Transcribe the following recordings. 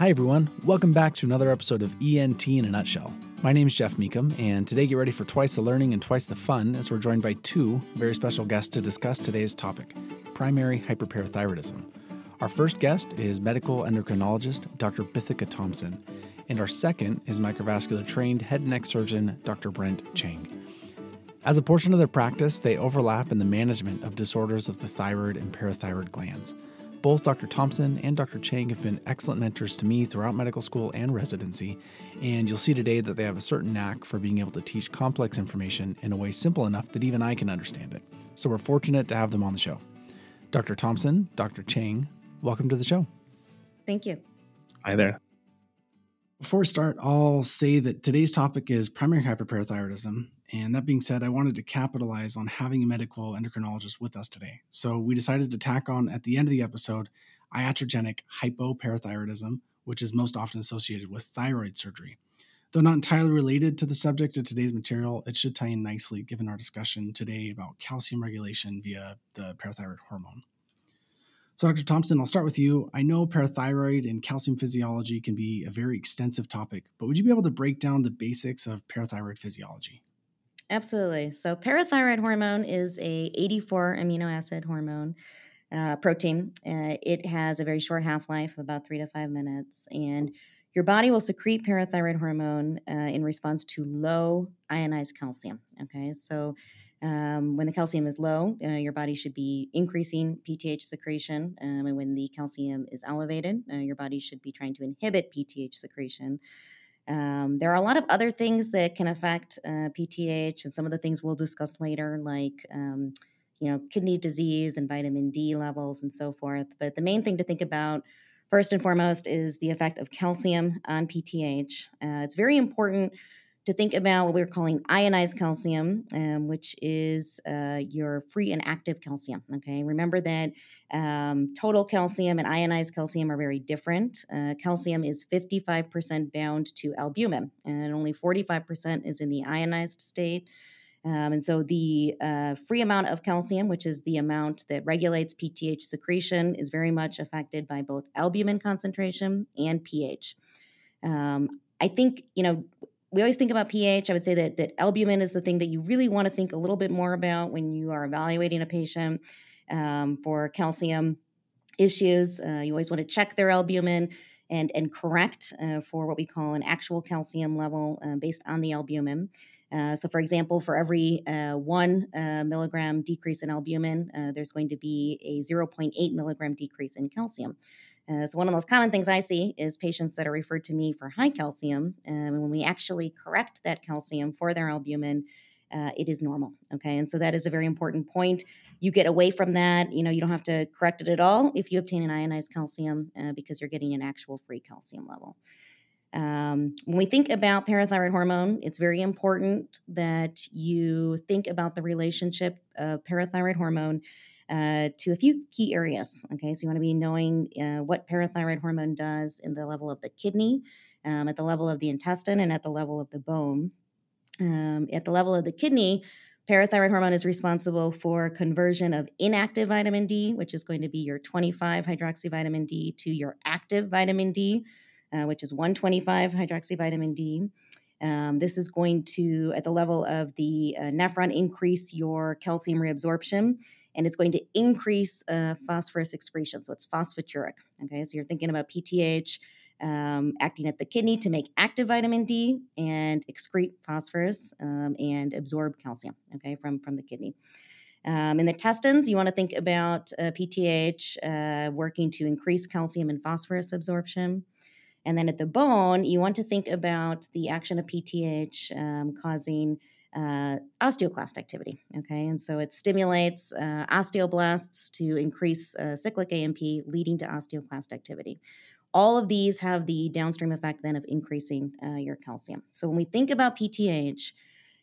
Hi, everyone. Welcome back to another episode of ENT in a Nutshell. My name is Jeff Meekum, and today get ready for twice the learning and twice the fun as we're joined by two very special guests to discuss today's topic primary hyperparathyroidism. Our first guest is medical endocrinologist Dr. Bithika Thompson, and our second is microvascular trained head and neck surgeon Dr. Brent Chang. As a portion of their practice, they overlap in the management of disorders of the thyroid and parathyroid glands. Both Dr. Thompson and Dr. Chang have been excellent mentors to me throughout medical school and residency, and you'll see today that they have a certain knack for being able to teach complex information in a way simple enough that even I can understand it. So we're fortunate to have them on the show. Dr. Thompson, Dr. Chang, welcome to the show. Thank you. Hi there. Before we start, I'll say that today's topic is primary hyperparathyroidism. And that being said, I wanted to capitalize on having a medical endocrinologist with us today. So we decided to tack on at the end of the episode iatrogenic hypoparathyroidism, which is most often associated with thyroid surgery. Though not entirely related to the subject of today's material, it should tie in nicely given our discussion today about calcium regulation via the parathyroid hormone. So, Dr. Thompson, I'll start with you. I know parathyroid and calcium physiology can be a very extensive topic, but would you be able to break down the basics of parathyroid physiology? Absolutely. So, parathyroid hormone is a 84 amino acid hormone uh, protein. Uh, it has a very short half life, about three to five minutes, and your body will secrete parathyroid hormone uh, in response to low ionized calcium. Okay, so um, when the calcium is low, uh, your body should be increasing PTH secretion. Um, and when the calcium is elevated, uh, your body should be trying to inhibit PTH secretion. Um, there are a lot of other things that can affect uh, PTH, and some of the things we'll discuss later, like um, you know kidney disease and vitamin D levels and so forth. But the main thing to think about first and foremost is the effect of calcium on PTH. Uh, it's very important to think about what we're calling ionized calcium, um, which is uh, your free and active calcium. Okay, remember that um, total calcium and ionized calcium are very different. Uh, calcium is 55% bound to albumin, and only 45% is in the ionized state. Um, and so the uh, free amount of calcium, which is the amount that regulates PTH secretion, is very much affected by both albumin concentration and pH. Um, I think, you know, we always think about pH. I would say that that albumin is the thing that you really want to think a little bit more about when you are evaluating a patient um, for calcium issues. Uh, you always want to check their albumin and and correct uh, for what we call an actual calcium level uh, based on the albumin. Uh, so, for example, for every uh, one uh, milligram decrease in albumin, there's going to be a 0.8 milligram decrease in calcium. So, one of the most common things I see is patients that are referred to me for high calcium. Um, and when we actually correct that calcium for their albumin, uh, it is normal. Okay. And so, that is a very important point. You get away from that. You know, you don't have to correct it at all if you obtain an ionized calcium uh, because you're getting an actual free calcium level. Um, when we think about parathyroid hormone, it's very important that you think about the relationship of parathyroid hormone uh, to a few key areas. Okay, so you want to be knowing uh, what parathyroid hormone does in the level of the kidney, um, at the level of the intestine, and at the level of the bone. Um, at the level of the kidney, parathyroid hormone is responsible for conversion of inactive vitamin D, which is going to be your 25 hydroxy vitamin D, to your active vitamin D, uh, which is 125 hydroxy vitamin D. Um, this is going to, at the level of the uh, nephron, increase your calcium reabsorption and it's going to increase uh, phosphorus excretion. So it's phosphaturic. Okay, so you're thinking about PTH um, acting at the kidney to make active vitamin D and excrete phosphorus um, and absorb calcium. Okay, from from the kidney. Um, in the intestines, you want to think about uh, PTH uh, working to increase calcium and phosphorus absorption. And then at the bone, you want to think about the action of PTH um, causing uh, osteoclast activity. Okay, and so it stimulates uh, osteoblasts to increase uh, cyclic AMP, leading to osteoclast activity. All of these have the downstream effect then of increasing uh, your calcium. So when we think about PTH,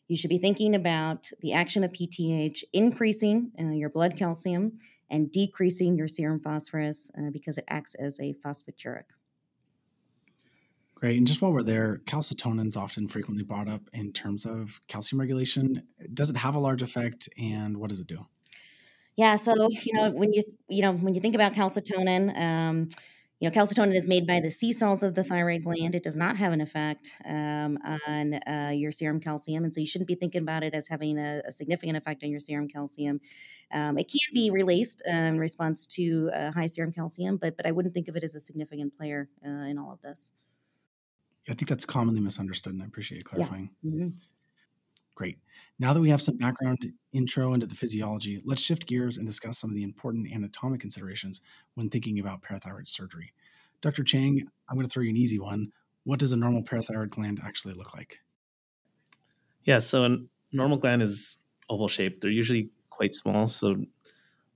you should be thinking about the action of PTH increasing uh, your blood calcium and decreasing your serum phosphorus uh, because it acts as a phosphaturic. Great. And just while we're there, calcitonin is often frequently brought up in terms of calcium regulation. Does it have a large effect and what does it do? Yeah, so you know when you you know when you think about calcitonin, um, you know, calcitonin is made by the C cells of the thyroid gland. It does not have an effect um, on uh, your serum calcium, and so you shouldn't be thinking about it as having a, a significant effect on your serum calcium. Um, it can be released uh, in response to uh, high serum calcium, but but I wouldn't think of it as a significant player uh, in all of this. I think that's commonly misunderstood, and I appreciate you clarifying. Yeah. Mm-hmm. Great. Now that we have some background intro into the physiology, let's shift gears and discuss some of the important anatomic considerations when thinking about parathyroid surgery. Dr. Chang, I'm going to throw you an easy one. What does a normal parathyroid gland actually look like? Yeah, so a normal gland is oval shaped. They're usually quite small, so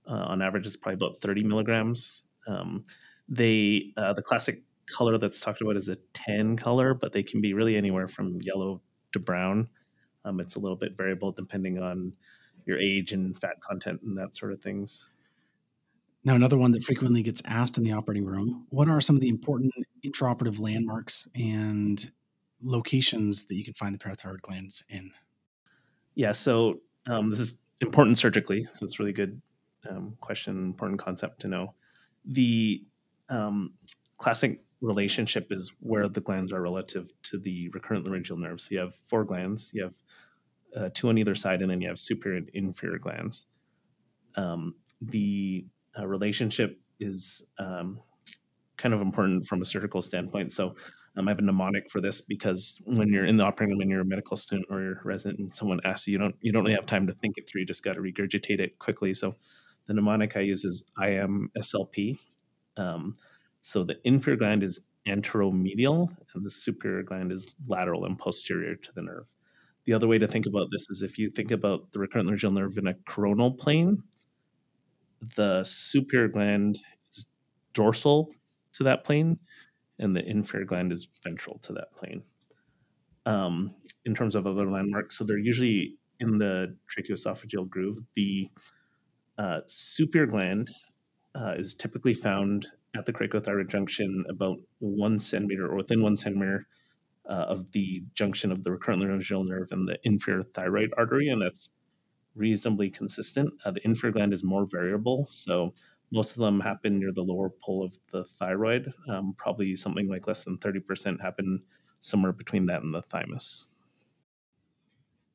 uh, on average, it's probably about 30 milligrams. Um, they uh, the classic color that's talked about is a tan color, but they can be really anywhere from yellow to brown. Um, it's a little bit variable depending on your age and fat content and that sort of things. Now, another one that frequently gets asked in the operating room what are some of the important intraoperative landmarks and locations that you can find the parathyroid glands in? Yeah, so um, this is important surgically, so it's really good um, question, important concept to know. The um, classic relationship is where the glands are relative to the recurrent laryngeal nerve. So you have four glands, you have uh, two on either side, and then you have superior and inferior glands. Um, the uh, relationship is um, kind of important from a surgical standpoint. So um, I have a mnemonic for this because when you're in the operating room and you're a medical student or you're a resident and someone asks you, you don't you don't really have time to think it through. You just got to regurgitate it quickly. So the mnemonic I use is I am SLP. Um, so the inferior gland is anteromedial and the superior gland is lateral and posterior to the nerve. The other way to think about this is if you think about the recurrent laryngeal nerve in a coronal plane, the superior gland is dorsal to that plane, and the inferior gland is ventral to that plane. Um, in terms of other landmarks, so they're usually in the tracheoesophageal groove. The uh, superior gland uh, is typically found at the cricothyroid junction about one centimeter or within one centimeter uh, of the junction of the recurrent laryngeal nerve and the inferior thyroid artery, and that's reasonably consistent. Uh, the inferior gland is more variable, so most of them happen near the lower pole of the thyroid. Um, probably something like less than 30% happen somewhere between that and the thymus.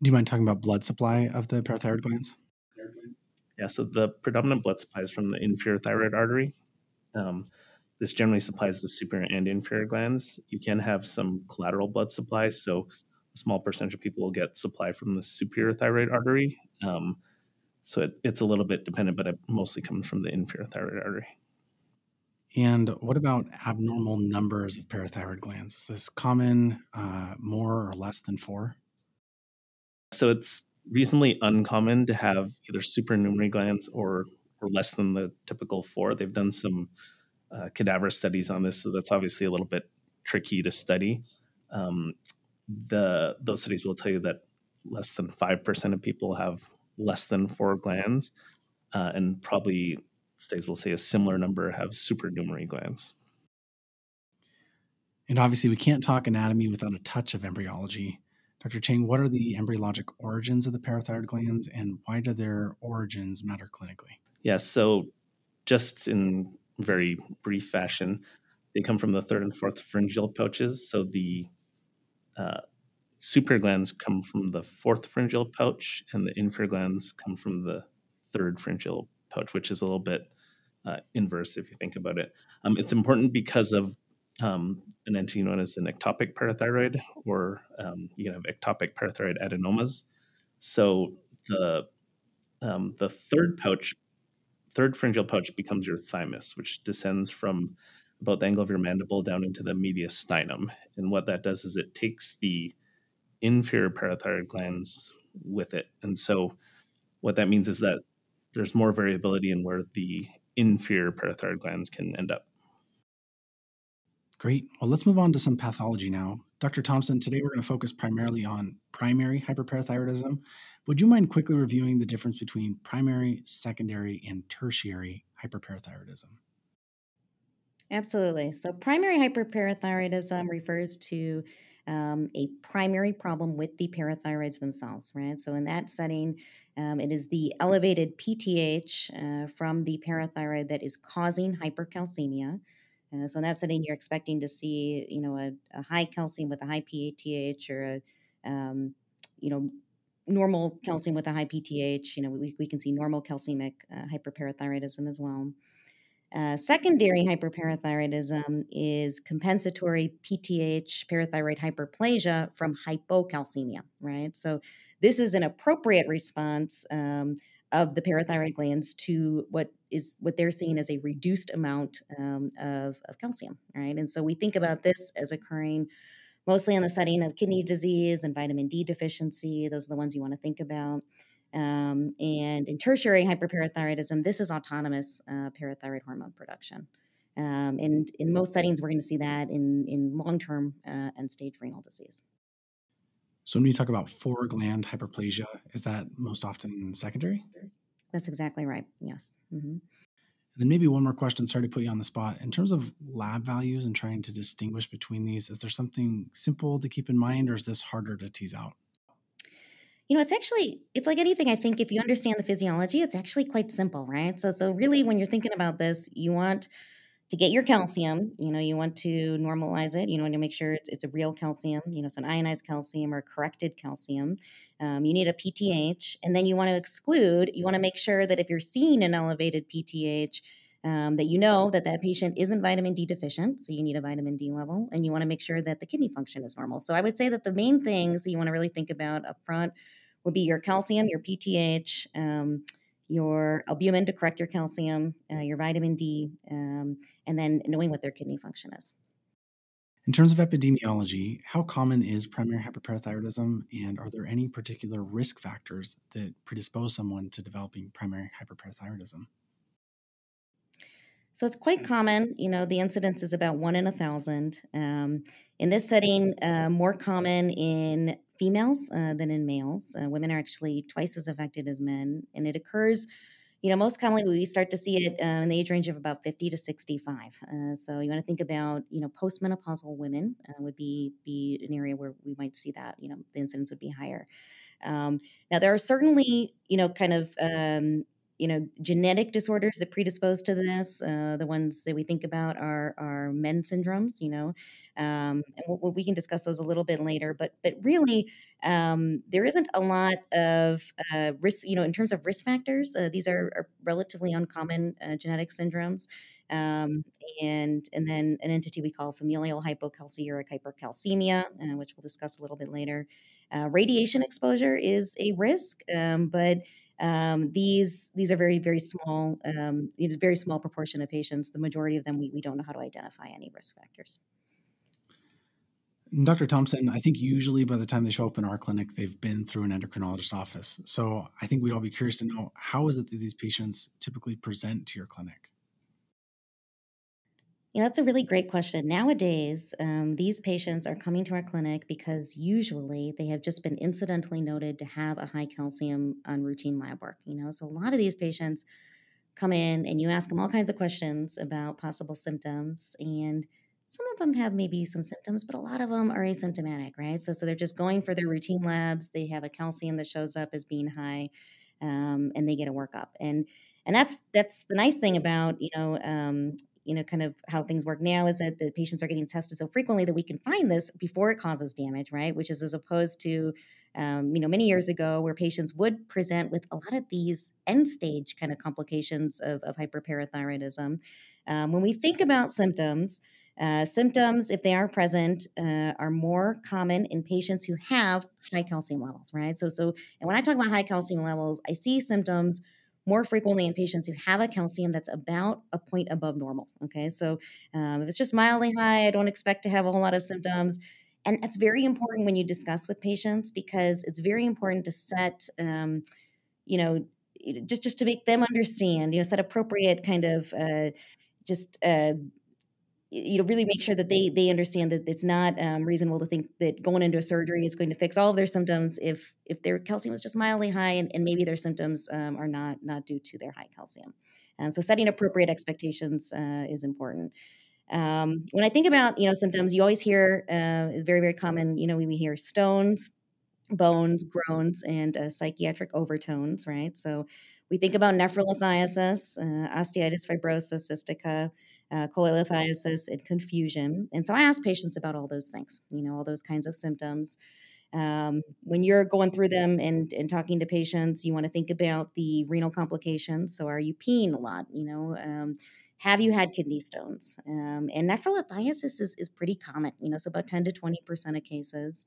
Do you mind talking about blood supply of the parathyroid glands? Yeah, so the predominant blood supply is from the inferior thyroid artery. Um, this generally supplies the superior and inferior glands. You can have some collateral blood supply, so a small percentage of people will get supply from the superior thyroid artery. Um, so it, it's a little bit dependent, but it mostly comes from the inferior thyroid artery. And what about abnormal numbers of parathyroid glands? Is this common, uh, more or less than four? So it's reasonably uncommon to have either supernumerary glands or or less than the typical four. They've done some uh, cadaver studies on this, so that's obviously a little bit tricky to study. Um, the those studies will tell you that less than five percent of people have less than four glands, uh, and probably studies will say a similar number have supernumerary glands. And obviously, we can't talk anatomy without a touch of embryology. Dr. Chang, what are the embryologic origins of the parathyroid glands, and why do their origins matter clinically? Yeah, so just in very brief fashion, they come from the third and fourth pharyngeal pouches. So the uh, superior glands come from the fourth pharyngeal pouch, and the inferior glands come from the third pharyngeal pouch, which is a little bit uh, inverse if you think about it. Um, it's important because of um, an entity known as an ectopic parathyroid, or um, you can have ectopic parathyroid adenomas. So the um, the third pouch third pharyngeal pouch becomes your thymus, which descends from about the angle of your mandible down into the mediastinum. And what that does is it takes the inferior parathyroid glands with it. And so what that means is that there's more variability in where the inferior parathyroid glands can end up. Great. Well, let's move on to some pathology now. Dr. Thompson, today we're going to focus primarily on primary hyperparathyroidism. Would you mind quickly reviewing the difference between primary, secondary, and tertiary hyperparathyroidism? Absolutely. So, primary hyperparathyroidism refers to um, a primary problem with the parathyroids themselves, right? So, in that setting, um, it is the elevated PTH uh, from the parathyroid that is causing hypercalcemia. Uh, so in that setting, you're expecting to see, you know, a, a high calcium with a high PTH or a, um, you know, normal calcium with a high PTH. You know, we, we can see normal calcemic uh, hyperparathyroidism as well. Uh, secondary hyperparathyroidism is compensatory PTH parathyroid hyperplasia from hypocalcemia, right? So this is an appropriate response um, of the parathyroid glands to what is what they're seeing as a reduced amount um, of, of calcium, right? And so we think about this as occurring mostly in the setting of kidney disease and vitamin D deficiency. Those are the ones you want to think about. Um, and in tertiary hyperparathyroidism, this is autonomous uh, parathyroid hormone production. Um, and in most settings, we're going to see that in, in long term uh, end stage renal disease. So, when you talk about four-gland hyperplasia, is that most often secondary? That's exactly right. Yes. Mm-hmm. And then maybe one more question. Sorry to put you on the spot. In terms of lab values and trying to distinguish between these, is there something simple to keep in mind, or is this harder to tease out? you know it's actually it's like anything i think if you understand the physiology it's actually quite simple right so so really when you're thinking about this you want to get your calcium you know you want to normalize it you want to make sure it's, it's a real calcium you know it's an ionized calcium or corrected calcium um, you need a pth and then you want to exclude you want to make sure that if you're seeing an elevated pth um, that you know that that patient isn't vitamin D deficient, so you need a vitamin D level, and you want to make sure that the kidney function is normal. So I would say that the main things that you want to really think about up front would be your calcium, your PTH, um, your albumin to correct your calcium, uh, your vitamin D, um, and then knowing what their kidney function is. In terms of epidemiology, how common is primary hyperparathyroidism, and are there any particular risk factors that predispose someone to developing primary hyperparathyroidism? So it's quite common. You know, the incidence is about one in a thousand. Um, in this setting, uh, more common in females uh, than in males. Uh, women are actually twice as affected as men, and it occurs, you know, most commonly we start to see it uh, in the age range of about 50 to 65. Uh, so you want to think about, you know, postmenopausal women uh, would be be an area where we might see that. You know, the incidence would be higher. Um, now there are certainly, you know, kind of um, you know genetic disorders that predispose to this uh, the ones that we think about are are MEN syndromes you know um, and we'll, we can discuss those a little bit later. But but really, um, there isn't a lot of uh, risk. You know, in terms of risk factors, uh, these are, are, relatively uncommon uh, genetic syndromes. Um, and and then an entity we call familial hypocalciuric hypercalcemia, uh, which we'll discuss a little bit later. Uh, radiation exposure is a risk, um, but um, these these are very very small, um, you know, very small proportion of patients. The majority of them we, we don't know how to identify any risk factors. Dr. Thompson, I think usually by the time they show up in our clinic, they've been through an endocrinologist office. So I think we'd all be curious to know how is it that these patients typically present to your clinic? Yeah, that's a really great question. Nowadays, um, these patients are coming to our clinic because usually they have just been incidentally noted to have a high calcium on routine lab work. You know, so a lot of these patients come in and you ask them all kinds of questions about possible symptoms and some of them have maybe some symptoms, but a lot of them are asymptomatic, right? So, so they're just going for their routine labs. They have a calcium that shows up as being high, um, and they get a workup. And and that's that's the nice thing about you know um, you know kind of how things work now is that the patients are getting tested so frequently that we can find this before it causes damage, right? Which is as opposed to um, you know many years ago where patients would present with a lot of these end stage kind of complications of, of hyperparathyroidism. Um, when we think about symptoms. Uh, symptoms, if they are present, uh, are more common in patients who have high calcium levels, right? So, so, and when I talk about high calcium levels, I see symptoms more frequently in patients who have a calcium that's about a point above normal. Okay, so um, if it's just mildly high, I don't expect to have a whole lot of symptoms. And that's very important when you discuss with patients because it's very important to set, um, you know, just just to make them understand, you know, set appropriate kind of uh, just uh, you know really make sure that they they understand that it's not um, reasonable to think that going into a surgery is going to fix all of their symptoms if if their calcium is just mildly high and, and maybe their symptoms um, are not not due to their high calcium. Um, so setting appropriate expectations uh, is important. Um, when i think about you know symptoms you always hear uh, very very common you know we, we hear stones bones groans and uh, psychiatric overtones right? So we think about nephrolithiasis uh, osteitis fibrosa cystica uh, cholelithiasis, and confusion. And so I ask patients about all those things, you know, all those kinds of symptoms. Um, when you're going through them and, and talking to patients, you want to think about the renal complications. So, are you peeing a lot? You know, um, have you had kidney stones? Um, and nephrolithiasis is, is pretty common, you know, so about 10 to 20% of cases.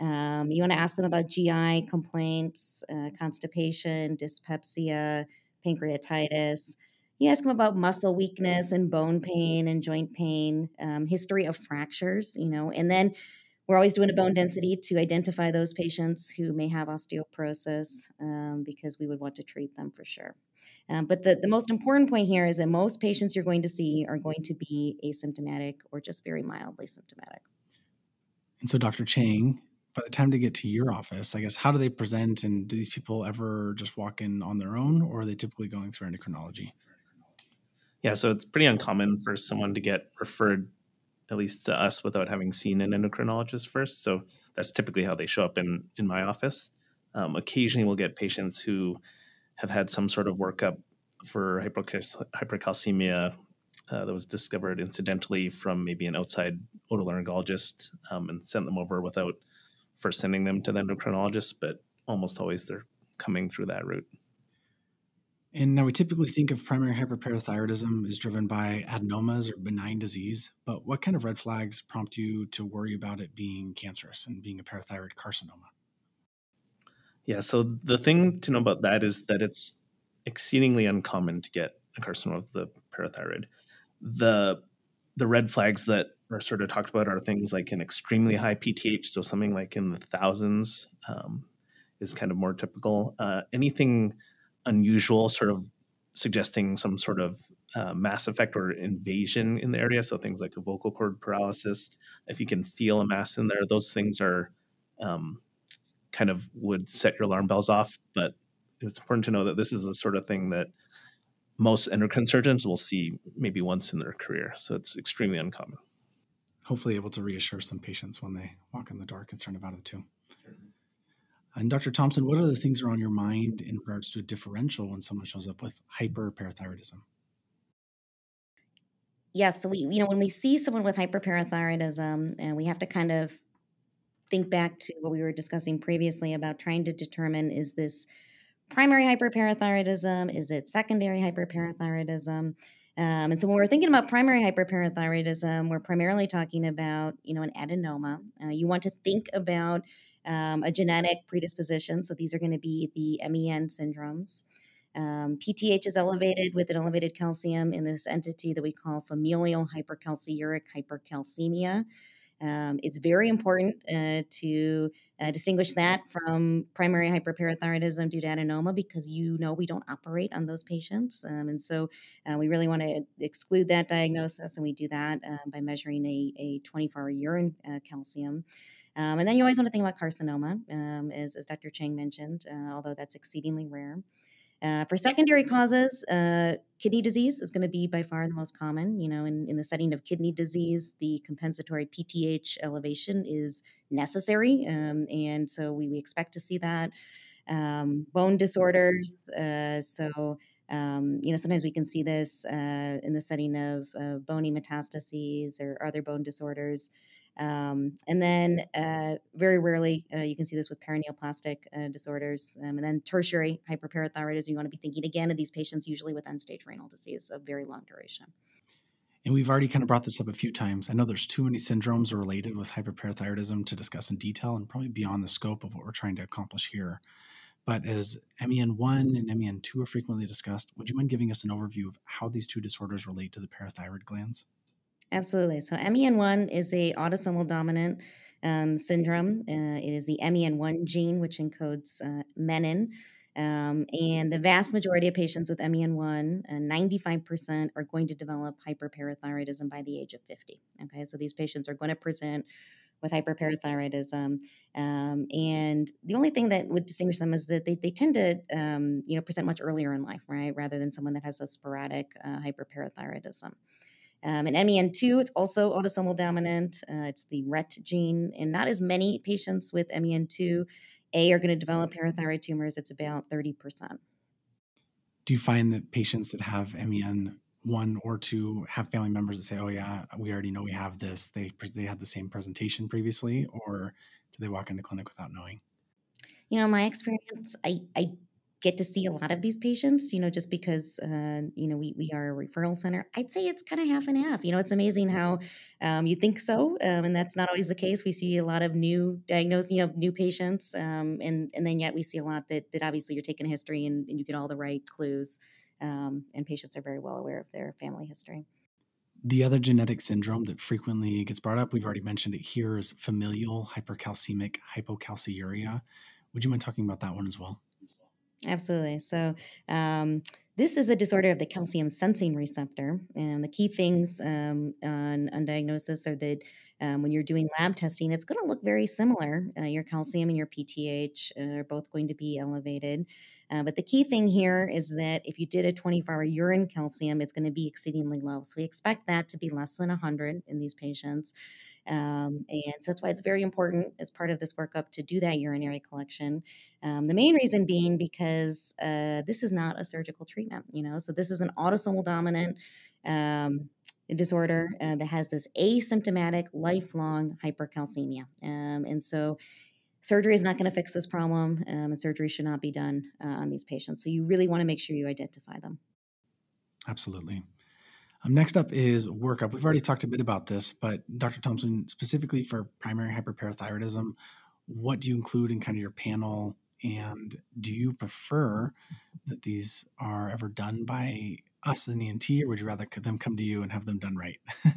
Um, you want to ask them about GI complaints, uh, constipation, dyspepsia, pancreatitis. You ask them about muscle weakness and bone pain and joint pain, um, history of fractures, you know, and then we're always doing a bone density to identify those patients who may have osteoporosis um, because we would want to treat them for sure. Um, but the, the most important point here is that most patients you're going to see are going to be asymptomatic or just very mildly symptomatic. And so, Dr. Chang, by the time they get to your office, I guess, how do they present? And do these people ever just walk in on their own, or are they typically going through endocrinology? Yeah, so it's pretty uncommon for someone to get referred, at least to us, without having seen an endocrinologist first. So that's typically how they show up in in my office. Um, occasionally, we'll get patients who have had some sort of workup for hypercalcemia uh, that was discovered incidentally from maybe an outside otolaryngologist um, and sent them over without first sending them to the endocrinologist, but almost always they're coming through that route. And now we typically think of primary hyperparathyroidism as driven by adenomas or benign disease, but what kind of red flags prompt you to worry about it being cancerous and being a parathyroid carcinoma? Yeah, so the thing to know about that is that it's exceedingly uncommon to get a carcinoma of the parathyroid. The the red flags that are sort of talked about are things like an extremely high PTH, so something like in the thousands um, is kind of more typical. Uh, anything unusual, sort of suggesting some sort of uh, mass effect or invasion in the area, so things like a vocal cord paralysis. If you can feel a mass in there, those things are um, kind of would set your alarm bells off. But it's important to know that this is the sort of thing that most endocrine surgeons will see maybe once in their career. So it's extremely uncommon. Hopefully, able to reassure some patients when they walk in the door concerned about it too. And Dr. Thompson, what other things are on your mind in regards to a differential when someone shows up with hyperparathyroidism? Yes, so we, you know, when we see someone with hyperparathyroidism, and we have to kind of think back to what we were discussing previously about trying to determine is this primary hyperparathyroidism? Is it secondary hyperparathyroidism? Um, and so when we're thinking about primary hyperparathyroidism, we're primarily talking about, you know, an adenoma. Uh, you want to think about um, a genetic predisposition. So these are going to be the MEN syndromes. Um, PTH is elevated with an elevated calcium in this entity that we call familial hypercalciuric hypercalcemia. Um, it's very important uh, to uh, distinguish that from primary hyperparathyroidism due to adenoma because you know we don't operate on those patients. Um, and so uh, we really want to exclude that diagnosis, and we do that uh, by measuring a, a 24 hour urine uh, calcium. Um, and then you always want to think about carcinoma, um, as, as Dr. Chang mentioned, uh, although that's exceedingly rare. Uh, for secondary causes, uh, kidney disease is going to be by far the most common. You know, in, in the setting of kidney disease, the compensatory PTH elevation is necessary. Um, and so we, we expect to see that. Um, bone disorders, uh, so um, you know, sometimes we can see this uh, in the setting of uh, bony metastases or other bone disorders. Um, and then uh, very rarely uh, you can see this with paraneoplastic uh, disorders. Um, and then tertiary hyperparathyroidism, you want to be thinking again of these patients usually with end stage renal disease of very long duration. And we've already kind of brought this up a few times. I know there's too many syndromes related with hyperparathyroidism to discuss in detail and probably beyond the scope of what we're trying to accomplish here. But as MEN1 and MEN2 are frequently discussed, would you mind giving us an overview of how these two disorders relate to the parathyroid glands? Absolutely. So MEN1 is a autosomal dominant um, syndrome. Uh, it is the MEN1 gene, which encodes uh, menin. Um, and the vast majority of patients with MEN1, uh, 95%, are going to develop hyperparathyroidism by the age of 50. Okay, so these patients are going to present with hyperparathyroidism. Um, and the only thing that would distinguish them is that they, they tend to, um, you know, present much earlier in life, right? Rather than someone that has a sporadic uh, hyperparathyroidism. Um, and MEN2, it's also autosomal dominant. Uh, it's the RET gene, and not as many patients with MEN2A are going to develop parathyroid tumors. It's about 30%. Do you find that patients that have MEN1 or two have family members that say, "Oh yeah, we already know we have this." They they had the same presentation previously, or do they walk into clinic without knowing? You know, my experience, I I get to see a lot of these patients, you know, just because, uh, you know, we, we are a referral center. I'd say it's kind of half and half. You know, it's amazing how um, you think so, um, and that's not always the case. We see a lot of new diagnosed, you know, new patients, um, and and then yet we see a lot that that obviously you're taking a history and, and you get all the right clues, um, and patients are very well aware of their family history. The other genetic syndrome that frequently gets brought up, we've already mentioned it here, is familial hypercalcemic hypocalciuria. Would you mind talking about that one as well? Absolutely. So, um, this is a disorder of the calcium sensing receptor. And the key things um, on, on diagnosis are that um, when you're doing lab testing, it's going to look very similar. Uh, your calcium and your PTH uh, are both going to be elevated. Uh, but the key thing here is that if you did a 24 hour urine calcium, it's going to be exceedingly low. So we expect that to be less than 100 in these patients. Um, and so that's why it's very important as part of this workup to do that urinary collection. Um, the main reason being because uh, this is not a surgical treatment, you know, so this is an autosomal dominant um, disorder uh, that has this asymptomatic lifelong hypercalcemia. Um, and so surgery is not going to fix this problem, um, and surgery should not be done uh, on these patients. So you really want to make sure you identify them. Absolutely. Um, next up is workup. We've already talked a bit about this, but Dr. Thompson, specifically for primary hyperparathyroidism, what do you include in kind of your panel? And do you prefer that these are ever done by us in the ENT, or would you rather them come to you and have them done right?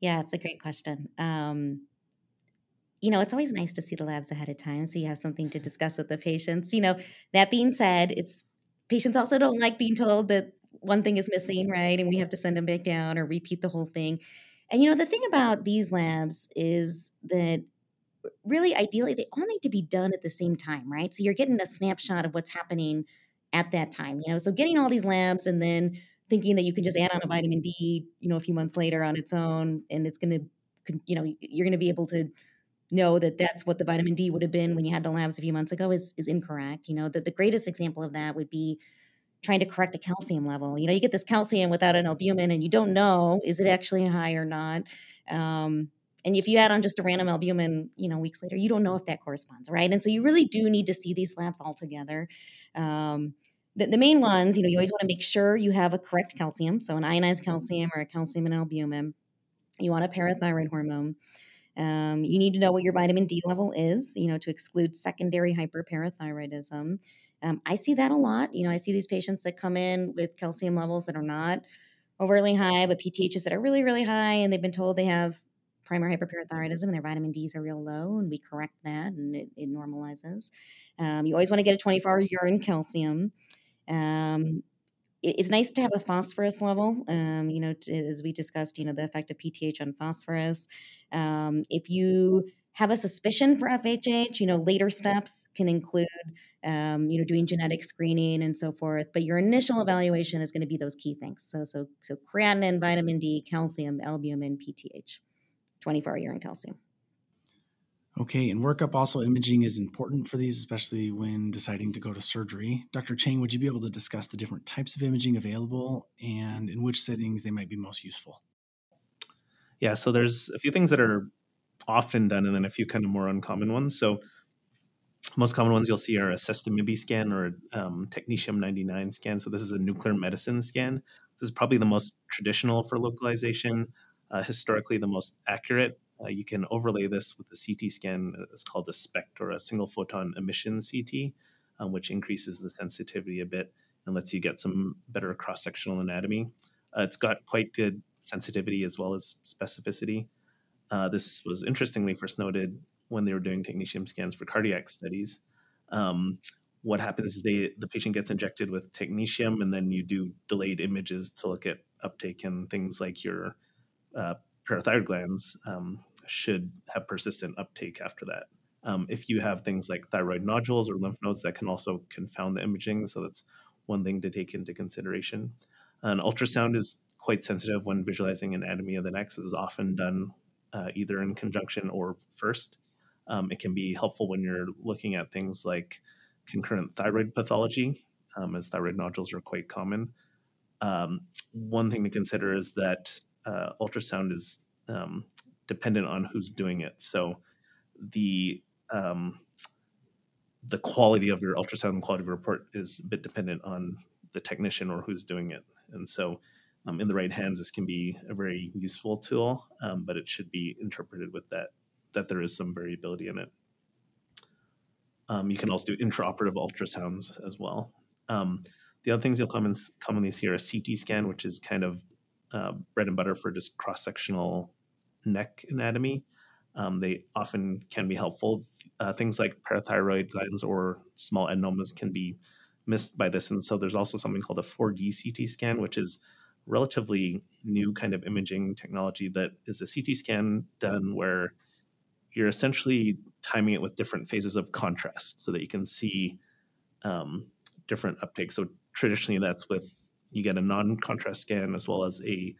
yeah, it's a great question. Um, you know, it's always nice to see the labs ahead of time so you have something to discuss with the patients. You know, that being said, it's patients also don't like being told that one thing is missing, mm-hmm. right? And we have to send them back down or repeat the whole thing. And you know, the thing about these labs is that really ideally they all need to be done at the same time, right? So you're getting a snapshot of what's happening at that time, you know. So getting all these labs and then thinking that you can just add on a mm-hmm. vitamin D, you know, a few months later on its own and it's going to you know, you're going to be able to know that that's what the vitamin D would have been when you had the labs a few months ago is is incorrect. You know, that the greatest example of that would be trying to correct a calcium level. You know, you get this calcium without an albumin and you don't know is it actually high or not. Um, and if you add on just a random albumin, you know, weeks later, you don't know if that corresponds, right? And so you really do need to see these labs all together. Um, the, the, main ones, you know, you always want to make sure you have a correct calcium, so an ionized calcium or a calcium and albumin. You want a parathyroid hormone. Um, you need to know what your vitamin D level is, you know, to exclude secondary hyperparathyroidism. Um, I see that a lot. You know, I see these patients that come in with calcium levels that are not overly high, but PTHs that are really, really high, and they've been told they have primary hyperparathyroidism and their vitamin Ds are real low, and we correct that and it, it normalizes. Um, you always want to get a 24 hour urine calcium. Um, it, it's nice to have a phosphorus level. Um, you know, as we discussed, you know, the effect of PTH on phosphorus. Um, if you have a suspicion for FHH, you know, later steps can include um, you know, doing genetic screening and so forth. But your initial evaluation is going to be those key things. So, so, so creatinine, vitamin D, calcium, albumin, PTH, 24 hour urine calcium. Okay, and workup also imaging is important for these, especially when deciding to go to surgery. Dr. Chang, would you be able to discuss the different types of imaging available and in which settings they might be most useful? Yeah, so there's a few things that are often done and then a few kind of more uncommon ones. So most common ones you'll see are a sestamibi scan or um, technetium 99 scan. So this is a nuclear medicine scan. This is probably the most traditional for localization, uh, historically the most accurate. Uh, you can overlay this with a CT scan. It's called a SPECT or a single photon emission CT, um, which increases the sensitivity a bit and lets you get some better cross sectional anatomy. Uh, it's got quite good sensitivity as well as specificity. Uh, this was interestingly first noted when they were doing technetium scans for cardiac studies. Um, what happens is they the patient gets injected with technetium, and then you do delayed images to look at uptake and things like your uh, parathyroid glands um, should have persistent uptake after that. Um, if you have things like thyroid nodules or lymph nodes, that can also confound the imaging. So that's one thing to take into consideration. An ultrasound is quite sensitive when visualizing anatomy of the neck. This is often done uh, either in conjunction or first. Um, it can be helpful when you're looking at things like concurrent thyroid pathology, um, as thyroid nodules are quite common. um, one thing to consider is that uh, ultrasound is um, dependent on who's doing it. So the um, the quality of your ultrasound and quality of your report is a bit dependent on the technician or who's doing it. And so, um, in the right hands, this can be a very useful tool, um, but it should be interpreted with that that there is some variability in it. Um, you can also do intraoperative ultrasounds as well. Um, the other things you'll common, commonly see are a CT scan, which is kind of uh, bread and butter for just cross sectional neck anatomy. Um, they often can be helpful. Uh, things like parathyroid glands or small adenomas can be missed by this. And so there's also something called a 4D CT scan, which is relatively new kind of imaging technology that is a CT scan done where you're essentially timing it with different phases of contrast so that you can see um, different uptake. So traditionally, that's with you get a non-contrast scan as well as a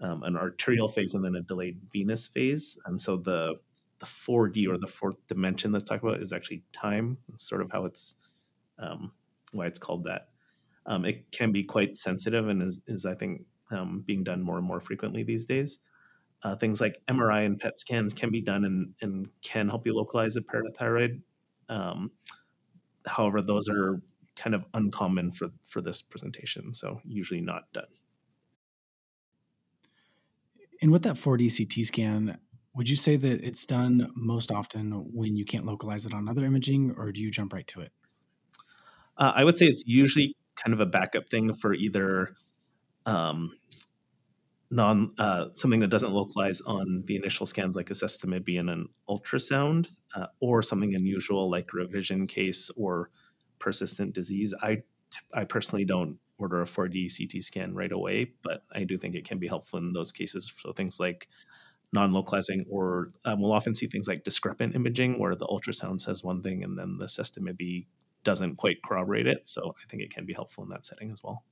um, an arterial phase and then a delayed venous phase. And so the the 4D or the fourth dimension that's talked about is actually time. It's sort of how it's um, why it's called that. Um, it can be quite sensitive and is, is I think um, being done more and more frequently these days. Uh, things like MRI and PET scans can be done and, and can help you localize a parathyroid. Um, however, those are kind of uncommon for, for this presentation, so usually not done. And with that 4D CT scan, would you say that it's done most often when you can't localize it on other imaging, or do you jump right to it? Uh, I would say it's usually kind of a backup thing for either um, non uh, something that doesn't localize on the initial scans, like a sestamibi and an ultrasound, uh, or something unusual like revision case or persistent disease. I I personally don't order a 4D CT scan right away, but I do think it can be helpful in those cases. So things like non-localizing, or um, we'll often see things like discrepant imaging, where the ultrasound says one thing and then the sestamibi doesn't quite corroborate it. So I think it can be helpful in that setting as well.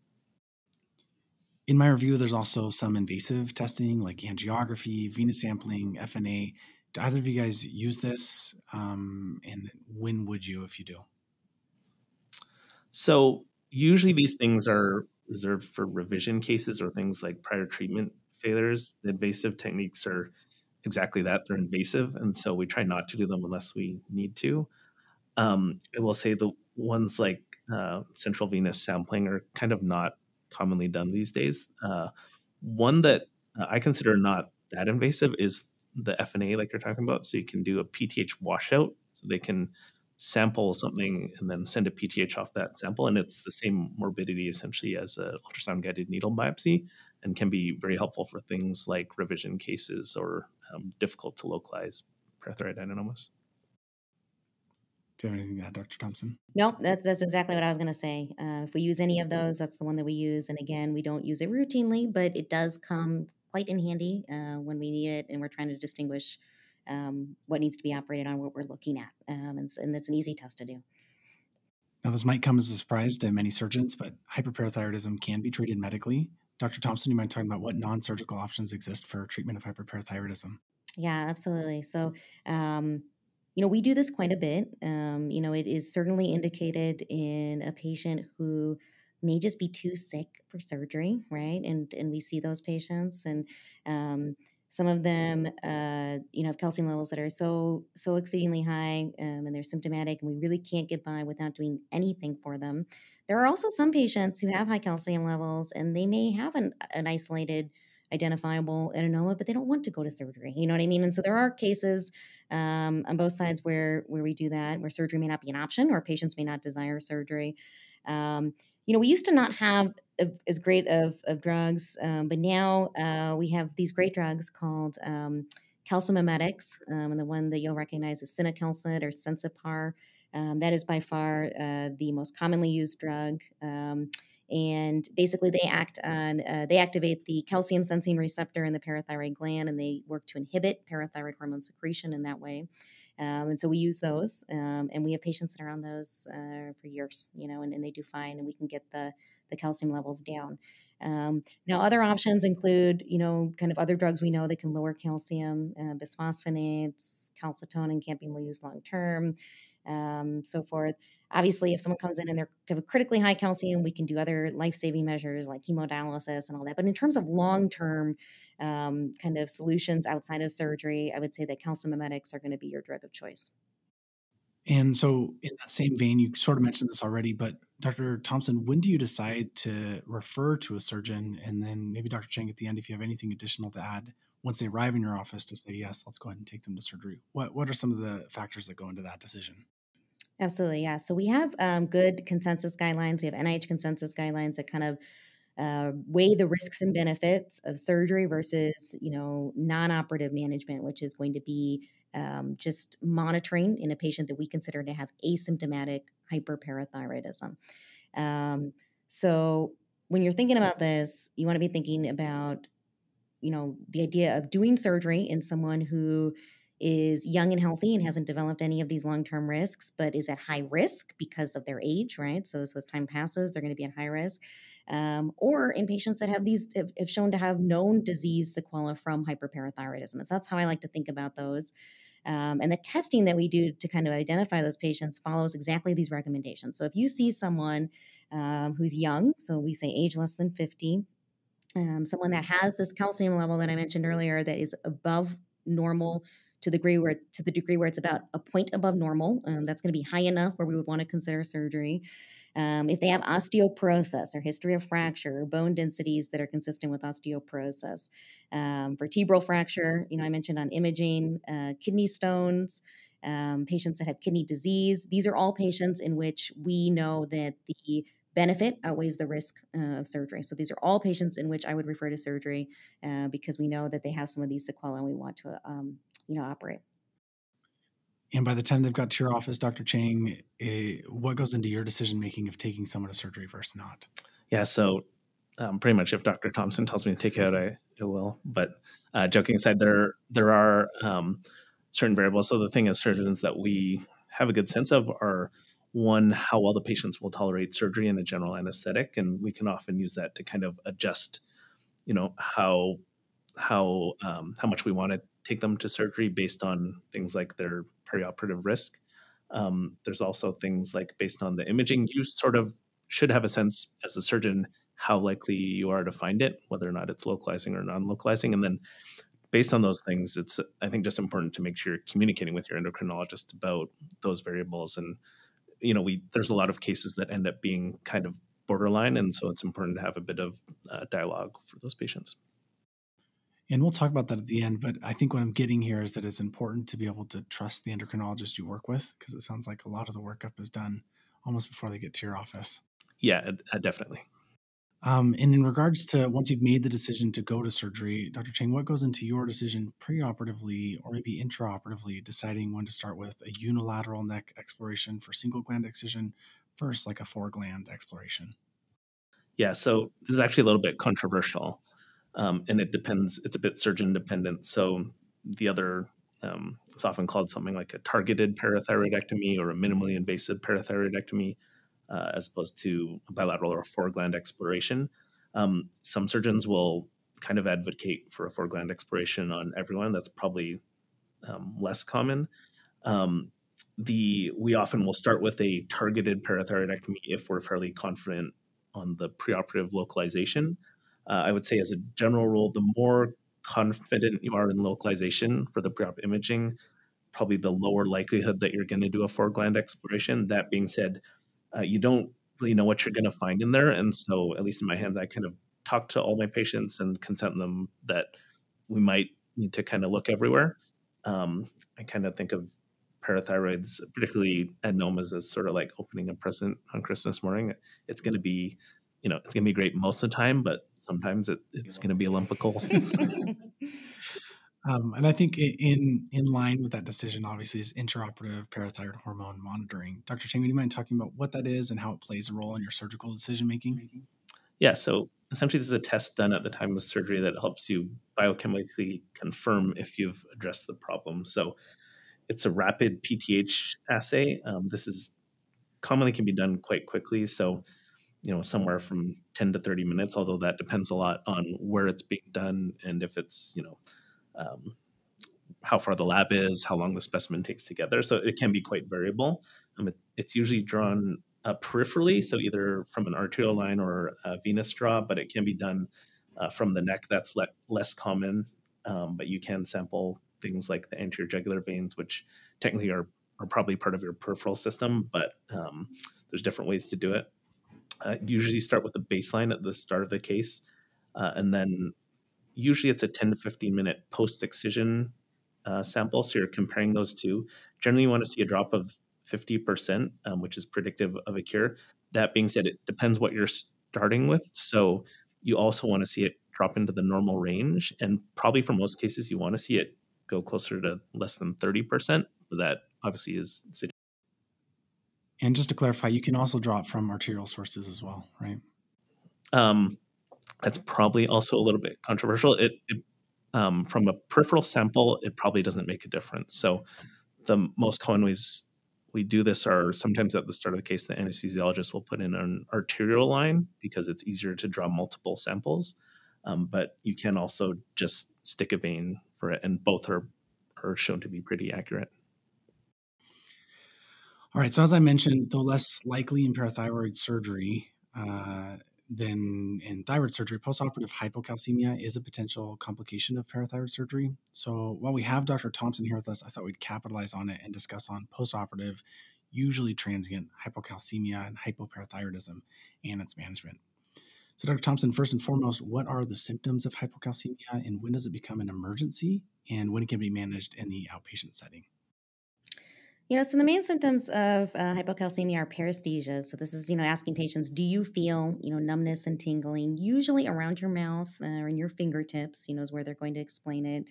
In my review, there's also some invasive testing like angiography, venous sampling, FNA. Do either of you guys use this? Um, and when would you if you do? So usually these things are reserved for revision cases or things like prior treatment failures. The invasive techniques are exactly that they're invasive. And so we try not to do them unless we need to. Um, I will say the ones like uh, central venous sampling are kind of not commonly done these days. Uh, one that uh, I consider not that invasive is the FNA, like you're talking about. So you can do a PTH washout. So they can sample something and then send a PTH off that sample. And it's the same morbidity essentially as an ultrasound guided needle biopsy and can be very helpful for things like revision cases or um, difficult to localize parathyroid adenomas. Do you have anything to add, Dr. Thompson? No, that's that's exactly what I was going to say. Uh, if we use any of those, that's the one that we use. And again, we don't use it routinely, but it does come quite in handy uh, when we need it, and we're trying to distinguish um, what needs to be operated on, what we're looking at. Um, and, and it's an easy test to do. Now, this might come as a surprise to many surgeons, but hyperparathyroidism can be treated medically. Dr. Thompson, you mind talking about what non surgical options exist for treatment of hyperparathyroidism? Yeah, absolutely. So, um, you know, we do this quite a bit. Um, you know, it is certainly indicated in a patient who may just be too sick for surgery, right? And and we see those patients, and um, some of them, uh, you know, have calcium levels that are so so exceedingly high, um, and they're symptomatic, and we really can't get by without doing anything for them. There are also some patients who have high calcium levels, and they may have an, an isolated identifiable adenoma, but they don't want to go to surgery. You know what I mean? And so there are cases um, on both sides where where we do that, where surgery may not be an option, or patients may not desire surgery. Um, you know, we used to not have as great of, of drugs, um, but now uh, we have these great drugs called um, calcimimetics, um, and the one that you'll recognize is cinacalcet or Sensipar. Um, that is by far uh, the most commonly used drug. And basically, they act on, uh, they activate the calcium sensing receptor in the parathyroid gland, and they work to inhibit parathyroid hormone secretion in that way. Um, and so we use those, um, and we have patients that are on those uh, for years, you know, and, and, they do fine, and we can get the the calcium levels down. Um, now, other options include, you know, kind of other drugs we know that can lower calcium, uh, bisphosphonates, calcitonin can't be used long term, um, so forth. Obviously, if someone comes in and they're have a critically high calcium, we can do other life saving measures like hemodialysis and all that. But in terms of long term um, kind of solutions outside of surgery, I would say that calcimimetics are going to be your drug of choice. And so, in that same vein, you sort of mentioned this already, but Dr. Thompson, when do you decide to refer to a surgeon? And then maybe Dr. Chang at the end, if you have anything additional to add, once they arrive in your office to say, yes, let's go ahead and take them to surgery. What, what are some of the factors that go into that decision? Absolutely, yeah. So we have um, good consensus guidelines. We have NIH consensus guidelines that kind of uh, weigh the risks and benefits of surgery versus, you know, non-operative management, which is going to be um, just monitoring in a patient that we consider to have asymptomatic hyperparathyroidism. Um, so when you're thinking about this, you want to be thinking about, you know, the idea of doing surgery in someone who is young and healthy and hasn't developed any of these long-term risks, but is at high risk because of their age, right? So, so as time passes, they're going to be at high risk. Um, or in patients that have these have, have, shown to have known disease sequela from hyperparathyroidism. So that's how I like to think about those. Um, and the testing that we do to kind of identify those patients follows exactly these recommendations. So if you see someone um, who's young, so we say age less than 50, um, someone that has this calcium level that I mentioned earlier that is above normal to the degree where to the degree where it's about a point above normal. Um, that's going to be high enough where we would want to consider surgery. Um, if they have osteoporosis or history of fracture or bone densities that are consistent with osteoporosis, um, vertebral fracture, you know, I mentioned on imaging, uh, kidney stones, um, patients that have kidney disease. These are all patients in which we know that the benefit outweighs the risk uh, of surgery. So these are all patients in which I would refer to surgery uh, because we know that they have some of these sequelae and we want to um, you know operate. And by the time they've got to your office, Dr. Chang, eh, what goes into your decision making of taking someone to surgery versus not? Yeah, so um, pretty much if Dr. Thompson tells me to take it out, I, I will. But uh, joking aside, there there are um, certain variables. So the thing as surgeons that we have a good sense of are one how well the patients will tolerate surgery and a general anesthetic, and we can often use that to kind of adjust, you know, how how um, how much we want to take them to surgery based on things like their perioperative risk. Um, there's also things like based on the imaging, you sort of should have a sense as a surgeon how likely you are to find it, whether or not it's localizing or non-localizing, and then based on those things, it's I think just important to make sure you're communicating with your endocrinologist about those variables. And you know, we there's a lot of cases that end up being kind of borderline, and so it's important to have a bit of uh, dialogue for those patients. And we'll talk about that at the end. But I think what I'm getting here is that it's important to be able to trust the endocrinologist you work with because it sounds like a lot of the workup is done almost before they get to your office. Yeah, uh, definitely. Um, and in regards to once you've made the decision to go to surgery, Dr. Chang, what goes into your decision preoperatively or maybe intraoperatively deciding when to start with a unilateral neck exploration for single gland excision versus like a four gland exploration? Yeah, so this is actually a little bit controversial um, and it depends. It's a bit surgeon dependent. So the other um, it's often called something like a targeted parathyroidectomy or a minimally invasive parathyroidectomy, uh, as opposed to bilateral or four gland exploration. Um, some surgeons will kind of advocate for a four gland exploration on everyone. That's probably um, less common. Um, the we often will start with a targeted parathyroidectomy if we're fairly confident on the preoperative localization uh, I would say, as a general rule, the more confident you are in localization for the pre-op imaging, probably the lower likelihood that you're going to do a four gland exploration. That being said, uh, you don't really know what you're going to find in there, and so at least in my hands, I kind of talk to all my patients and consent them that we might need to kind of look everywhere. Um, I kind of think of parathyroids, particularly adenomas, as sort of like opening a present on Christmas morning. It's going to be you know, it's going to be great most of the time, but sometimes it, it's going to be a lump of coal. um, and I think in in line with that decision, obviously, is intraoperative parathyroid hormone monitoring. Dr. Chang, would you mind talking about what that is and how it plays a role in your surgical decision making? Yeah, so essentially, this is a test done at the time of surgery that helps you biochemically confirm if you've addressed the problem. So it's a rapid PTH assay. Um, this is commonly can be done quite quickly. So you know somewhere from 10 to 30 minutes although that depends a lot on where it's being done and if it's you know um, how far the lab is how long the specimen takes together so it can be quite variable Um, it, it's usually drawn uh, peripherally, so either from an arterial line or a venous draw, but it can be done uh, from the neck. That's le- less common, um, but you can sample things like the anterior jugular veins, which technically are, are probably part of your peripheral system, but um, there's different ways to do it. Uh, usually start with a baseline at the start of the case, uh, and then usually it's a 10 to 15 minute post excision uh, sample. So you're comparing those two. Generally, you want to see a drop of 50%, um, which is predictive of a cure. That being said, it depends what you're starting with. So you also want to see it drop into the normal range. And probably for most cases, you want to see it go closer to less than 30%. That obviously is. And just to clarify, you can also draw it from arterial sources as well, right? Um, that's probably also a little bit controversial. It, it um, from a peripheral sample, it probably doesn't make a difference. So the most common ways we do this are sometimes at the start of the case, the anesthesiologist will put in an arterial line because it's easier to draw multiple samples. Um, but you can also just stick a vein for it, and both are are shown to be pretty accurate. All right. So as I mentioned, though less likely in parathyroid surgery, uh, then in thyroid surgery, postoperative hypocalcemia is a potential complication of parathyroid surgery. So while we have Dr. Thompson here with us, I thought we'd capitalize on it and discuss on postoperative, usually transient hypocalcemia and hypoparathyroidism and its management. So, Dr. Thompson, first and foremost, what are the symptoms of hypocalcemia and when does it become an emergency and when it can be managed in the outpatient setting? You know, so the main symptoms of uh, hypocalcemia are paresthesia. So this is, you know, asking patients, do you feel, you know, numbness and tingling, usually around your mouth uh, or in your fingertips, you know, is where they're going to explain it.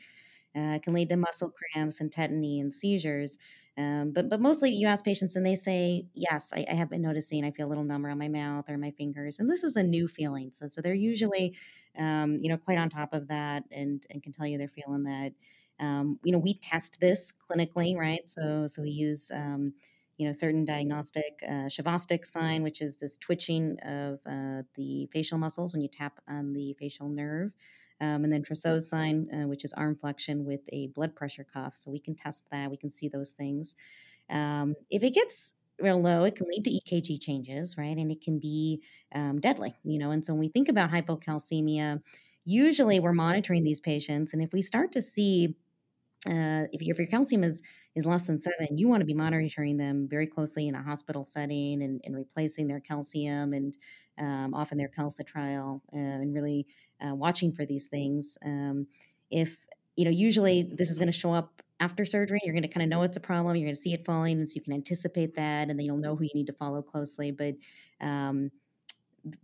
Uh, it can lead to muscle cramps and tetany and seizures. Um, but but mostly you ask patients and they say, yes, I, I, have been noticing I feel a little numb around my mouth or my fingers. And this is a new feeling. So so they're usually, um, you know, quite on top of that and, and can tell you they're feeling that. Um, you know, we test this clinically, right? So, so we use, um, you know, certain diagnostic uh, Chvostek sign, which is this twitching of uh, the facial muscles when you tap on the facial nerve. Um, and then Trousseau's sign, uh, which is arm flexion with a blood pressure cuff. So we can test that. We can see those things. Um, if it gets real low, it can lead to EKG changes, right? And it can be um, deadly, you know. And so when we think about hypocalcemia, usually we're monitoring these patients. And if we start to see uh, if, if your calcium is is less than seven, you want to be monitoring them very closely in a hospital setting and, and replacing their calcium and um, often their calcitriol uh, and really uh, watching for these things. Um, if you know, usually this is going to show up after surgery. You're going to kind of know it's a problem. You're going to see it falling, and so you can anticipate that, and then you'll know who you need to follow closely. But um,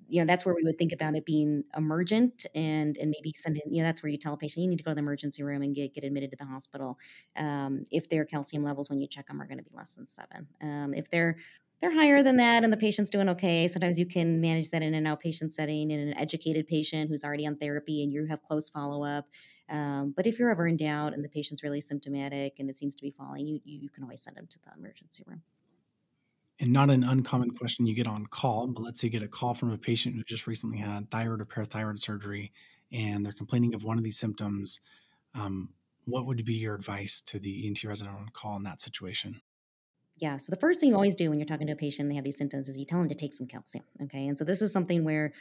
you know that's where we would think about it being emergent and and maybe send in you know that's where you tell a patient you need to go to the emergency room and get get admitted to the hospital. Um, if their calcium levels when you check them are going to be less than seven. Um, if they're they're higher than that and the patient's doing okay sometimes you can manage that in an outpatient setting in an educated patient who's already on therapy and you have close follow-up. Um, but if you're ever in doubt and the patient's really symptomatic and it seems to be falling you, you, you can always send them to the emergency room and not an uncommon question you get on call, but let's say you get a call from a patient who just recently had thyroid or parathyroid surgery and they're complaining of one of these symptoms. Um, what would be your advice to the ENT resident on call in that situation? Yeah, so the first thing you always do when you're talking to a patient and they have these symptoms is you tell them to take some calcium. Okay. And so this is something where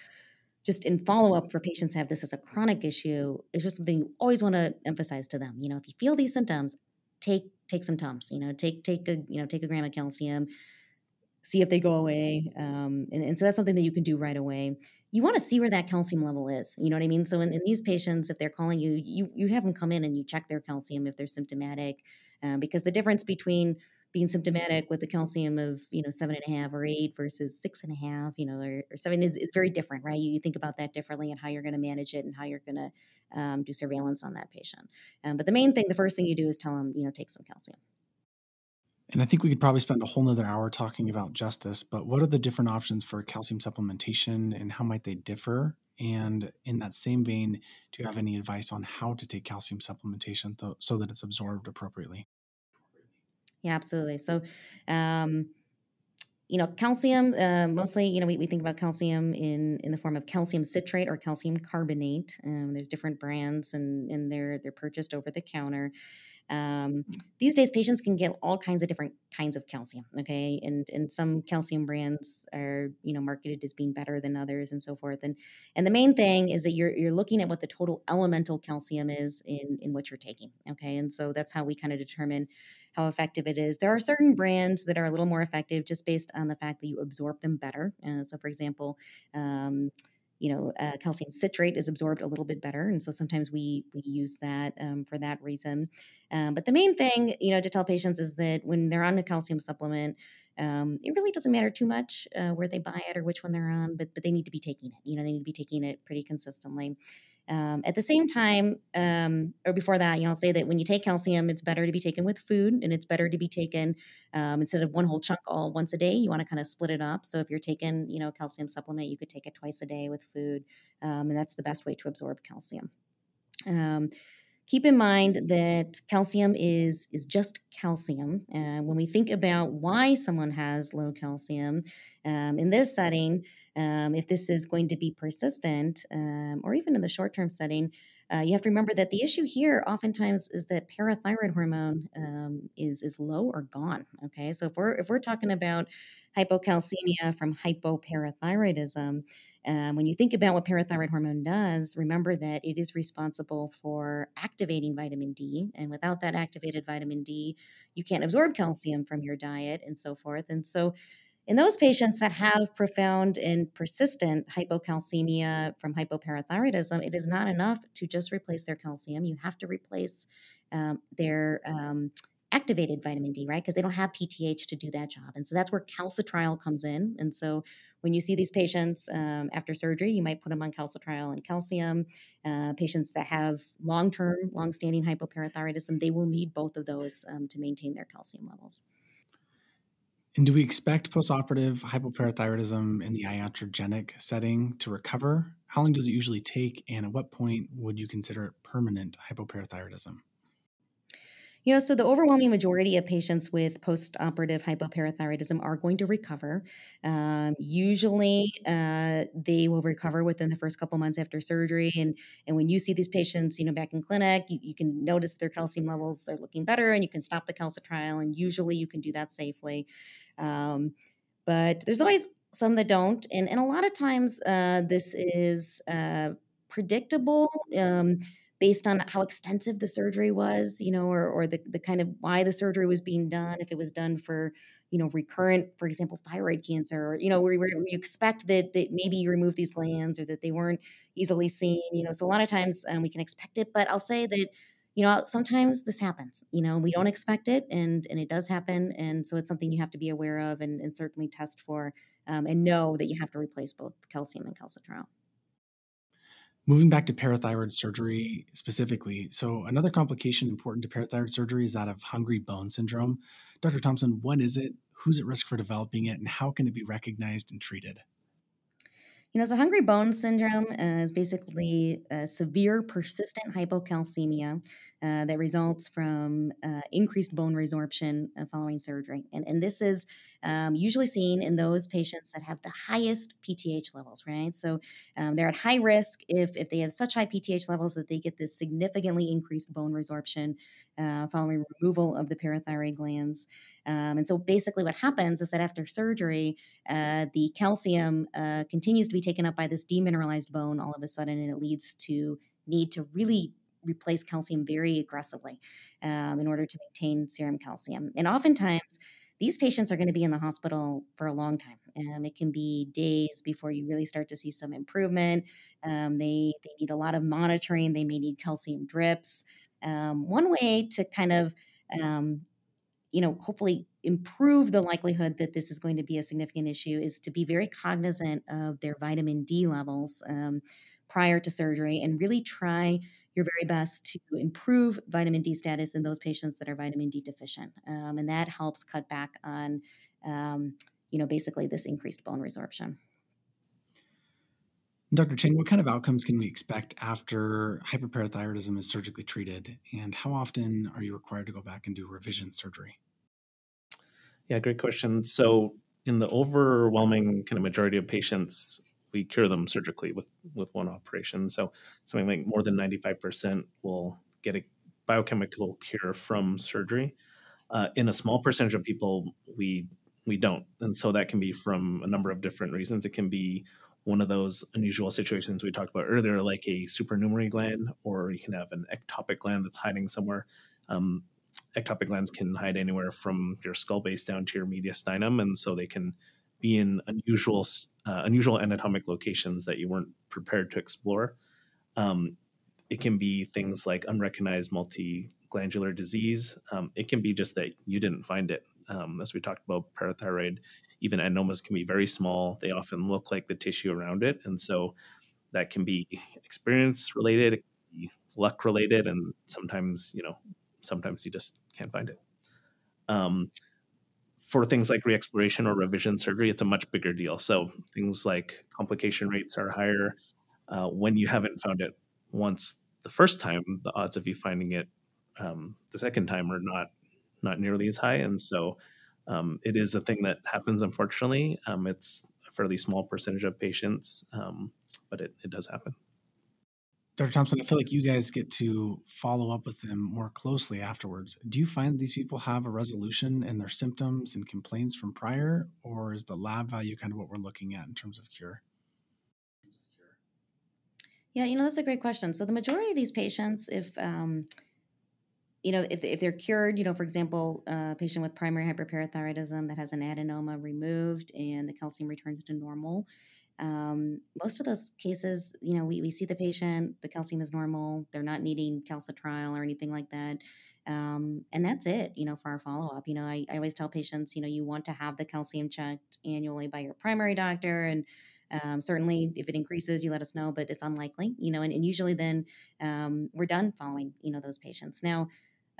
just in follow up for patients have this as a chronic issue, it's just something you always want to emphasize to them. You know, if you feel these symptoms, take take some Tums, you know, take take a you know, take a gram of calcium see if they go away. Um, and, and so that's something that you can do right away. You want to see where that calcium level is. You know what I mean? So in, in these patients, if they're calling you, you you have them come in and you check their calcium if they're symptomatic, uh, because the difference between being symptomatic with a calcium of you know seven and a half or eight versus six and a half, you know, or, or seven is, is very different, right? You, you, think about that differently and how you're going to manage it and how you're going to um, do surveillance on that patient. Um, but the main thing, the first thing you do is tell them, you know, take some calcium. And I think we could probably spend a whole nother hour talking about just this, but what are the different options for calcium supplementation and how might they differ? And in that same vein, do you have any advice on how to take calcium supplementation th- so that it's absorbed appropriately? Yeah, absolutely. So, um, you know, calcium, uh, mostly, you know, we, we think about calcium in, in the form of calcium citrate or calcium carbonate. Um, there's different brands and, and they're, they're purchased over the counter. Um, these days, patients can get all kinds of different kinds of calcium. Okay, and and some calcium brands are you know marketed as being better than others, and so forth. And and the main thing is that you're you're looking at what the total elemental calcium is in in what you're taking. Okay, and so that's how we kind of determine how effective it is. There are certain brands that are a little more effective just based on the fact that you absorb them better. Uh, so, for example. Um, you know, uh, calcium citrate is absorbed a little bit better, and so sometimes we we use that um, for that reason. Um, but the main thing, you know, to tell patients is that when they're on a calcium supplement, um, it really doesn't matter too much uh, where they buy it or which one they're on, but but they need to be taking it. You know, they need to be taking it pretty consistently. Um, at the same time, um, or before that, you know, I'll say that when you take calcium, it's better to be taken with food, and it's better to be taken um, instead of one whole chunk all once a day. You want to kind of split it up. So if you're taking, you know, calcium supplement, you could take it twice a day with food, um, and that's the best way to absorb calcium. Um, keep in mind that calcium is is just calcium. Uh, when we think about why someone has low calcium um, in this setting, um, if this is going to be persistent, um, or even in the short term setting, uh, you have to remember that the issue here oftentimes is that parathyroid hormone um, is is low or gone. Okay, so if we're if we're talking about hypocalcemia from hypoparathyroidism, um, when you think about what parathyroid hormone does, remember that it is responsible for activating vitamin D, and without that activated vitamin D, you can't absorb calcium from your diet and so forth. And so in those patients that have profound and persistent hypocalcemia from hypoparathyroidism, it is not enough to just replace their calcium. You have to replace um, their um, activated vitamin D, right? Because they don't have PTH to do that job. And so that's where calcitriol comes in. And so when you see these patients um, after surgery, you might put them on calcitriol and calcium. Uh, patients that have long term, long standing hypoparathyroidism, they will need both of those um, to maintain their calcium levels. And do we expect postoperative hypoparathyroidism in the iatrogenic setting to recover? How long does it usually take? And at what point would you consider it permanent hypoparathyroidism? You know, so the overwhelming majority of patients with postoperative hypoparathyroidism are going to recover. Um, usually, uh, they will recover within the first couple months after surgery. And and when you see these patients, you know, back in clinic, you, you can notice their calcium levels are looking better, and you can stop the calcitriol. And usually, you can do that safely. Um, but there's always some that don't. And, and a lot of times uh, this is uh, predictable um, based on how extensive the surgery was, you know, or, or the, the kind of why the surgery was being done. If it was done for, you know, recurrent, for example, thyroid cancer, or, you know, where, where you expect that, that maybe you remove these glands or that they weren't easily seen, you know, so a lot of times um, we can expect it. But I'll say that you know sometimes this happens you know we don't expect it and and it does happen and so it's something you have to be aware of and, and certainly test for um, and know that you have to replace both calcium and calcitriol Moving back to parathyroid surgery specifically, so another complication important to parathyroid surgery is that of hungry bone syndrome. Dr. Thompson, what is it? Who's at risk for developing it, and how can it be recognized and treated? You know, so hungry bone syndrome is basically a severe persistent hypocalcemia uh, that results from uh, increased bone resorption uh, following surgery. And, and this is um, usually seen in those patients that have the highest PTH levels, right? So um, they're at high risk if, if they have such high PTH levels that they get this significantly increased bone resorption uh, following removal of the parathyroid glands. Um, and so basically, what happens is that after surgery, uh, the calcium uh, continues to be taken up by this demineralized bone all of a sudden, and it leads to need to really replace calcium very aggressively um, in order to maintain serum calcium. And oftentimes, these patients are going to be in the hospital for a long time. Um, it can be days before you really start to see some improvement. Um, they, they need a lot of monitoring. They may need calcium drips. Um, one way to kind of, um, you know, hopefully improve the likelihood that this is going to be a significant issue is to be very cognizant of their vitamin D levels um, prior to surgery and really try your very best to improve vitamin D status in those patients that are vitamin D deficient. Um, and that helps cut back on, um, you know, basically this increased bone resorption. Dr. Chang, what kind of outcomes can we expect after hyperparathyroidism is surgically treated? And how often are you required to go back and do revision surgery? Yeah, great question. So, in the overwhelming kind of majority of patients, we cure them surgically with with one operation. So something like more than ninety five percent will get a biochemical cure from surgery. Uh, in a small percentage of people, we we don't, and so that can be from a number of different reasons. It can be one of those unusual situations we talked about earlier, like a supernumerary gland, or you can have an ectopic gland that's hiding somewhere. Um, ectopic glands can hide anywhere from your skull base down to your mediastinum, and so they can be in unusual uh, unusual anatomic locations that you weren't prepared to explore. Um, it can be things like unrecognized multiglandular disease. Um, it can be just that you didn't find it. Um, as we talked about parathyroid, even adenomas can be very small. They often look like the tissue around it, and so that can be experience related, luck related, and sometimes you know sometimes you just can't find it. For things like reexploration or revision surgery, it's a much bigger deal. So things like complication rates are higher. Uh, when you haven't found it once the first time, the odds of you finding it um, the second time are not not nearly as high. And so um, it is a thing that happens. Unfortunately, um, it's a fairly small percentage of patients, um, but it, it does happen. Dr. Thompson, I feel like you guys get to follow up with them more closely afterwards. Do you find that these people have a resolution in their symptoms and complaints from prior, or is the lab value kind of what we're looking at in terms of cure? Yeah, you know, that's a great question. So the majority of these patients, if um, you know, if, if they're cured, you know, for example, a patient with primary hyperparathyroidism that has an adenoma removed and the calcium returns to normal, um, most of those cases, you know, we, we see the patient, the calcium is normal, they're not needing calcitriol or anything like that. Um, and that's it, you know, for our follow up. You know, I, I always tell patients, you know, you want to have the calcium checked annually by your primary doctor. And um, certainly, if it increases, you let us know, but it's unlikely, you know, and, and usually then um, we're done following, you know, those patients. Now,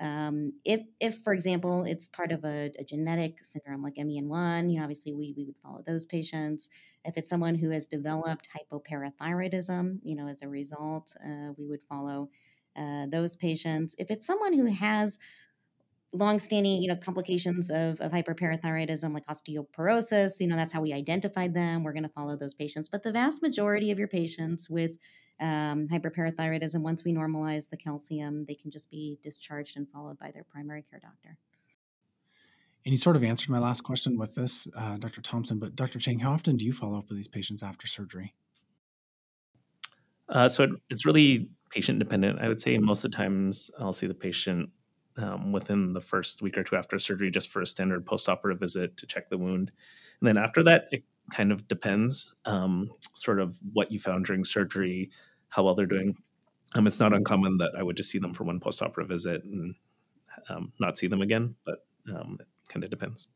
um, if, if, for example, it's part of a, a, genetic syndrome like MEN1, you know, obviously we, we would follow those patients. If it's someone who has developed hypoparathyroidism, you know, as a result, uh, we would follow uh, those patients. If it's someone who has longstanding, you know, complications of, of hyperparathyroidism like osteoporosis, you know, that's how we identified them. We're going to follow those patients. But the vast majority of your patients with um, hyperparathyroidism, once we normalize the calcium, they can just be discharged and followed by their primary care doctor. And you sort of answered my last question with this, uh, Dr. Thompson. But Dr. Chang, how often do you follow up with these patients after surgery? Uh, so it, it's really patient dependent. I would say most of the times I'll see the patient um, within the first week or two after surgery just for a standard postoperative visit to check the wound. And then after that, it kind of depends um, sort of what you found during surgery, how well they're doing. Um, it's not uncommon that I would just see them for one postoperative visit and um, not see them again, but um, kind of depends.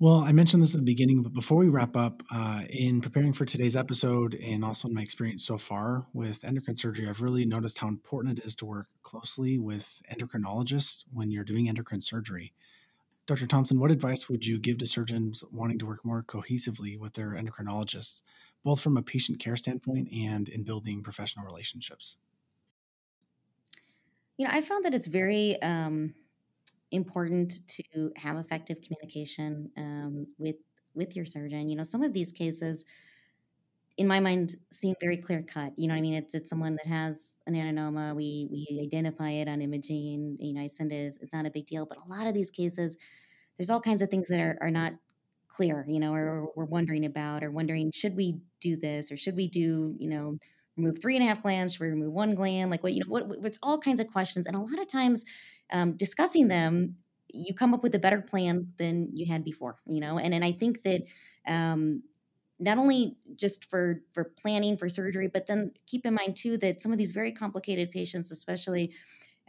Well, I mentioned this at the beginning, but before we wrap up, uh, in preparing for today's episode and also in my experience so far with endocrine surgery, I've really noticed how important it is to work closely with endocrinologists when you're doing endocrine surgery. Dr. Thompson, what advice would you give to surgeons wanting to work more cohesively with their endocrinologists, both from a patient care standpoint and in building professional relationships? You know, I found that it's very um, important to have effective communication um, with with your surgeon. You know, some of these cases, in my mind, seem very clear cut. You know, I mean, it's it's someone that has an adenoma. We we identify it on imaging. You know, I send it. It's, not a big deal. But a lot of these cases, there's all kinds of things that are are not clear. You know, or we're wondering about, or wondering should we do this, or should we do you know remove three and a half glands? Should we remove one gland? Like what you know, what? What's all kinds of questions, and a lot of times um, discussing them, you come up with a better plan than you had before, you know? And, and I think that um, not only just for, for planning for surgery, but then keep in mind too that some of these very complicated patients, especially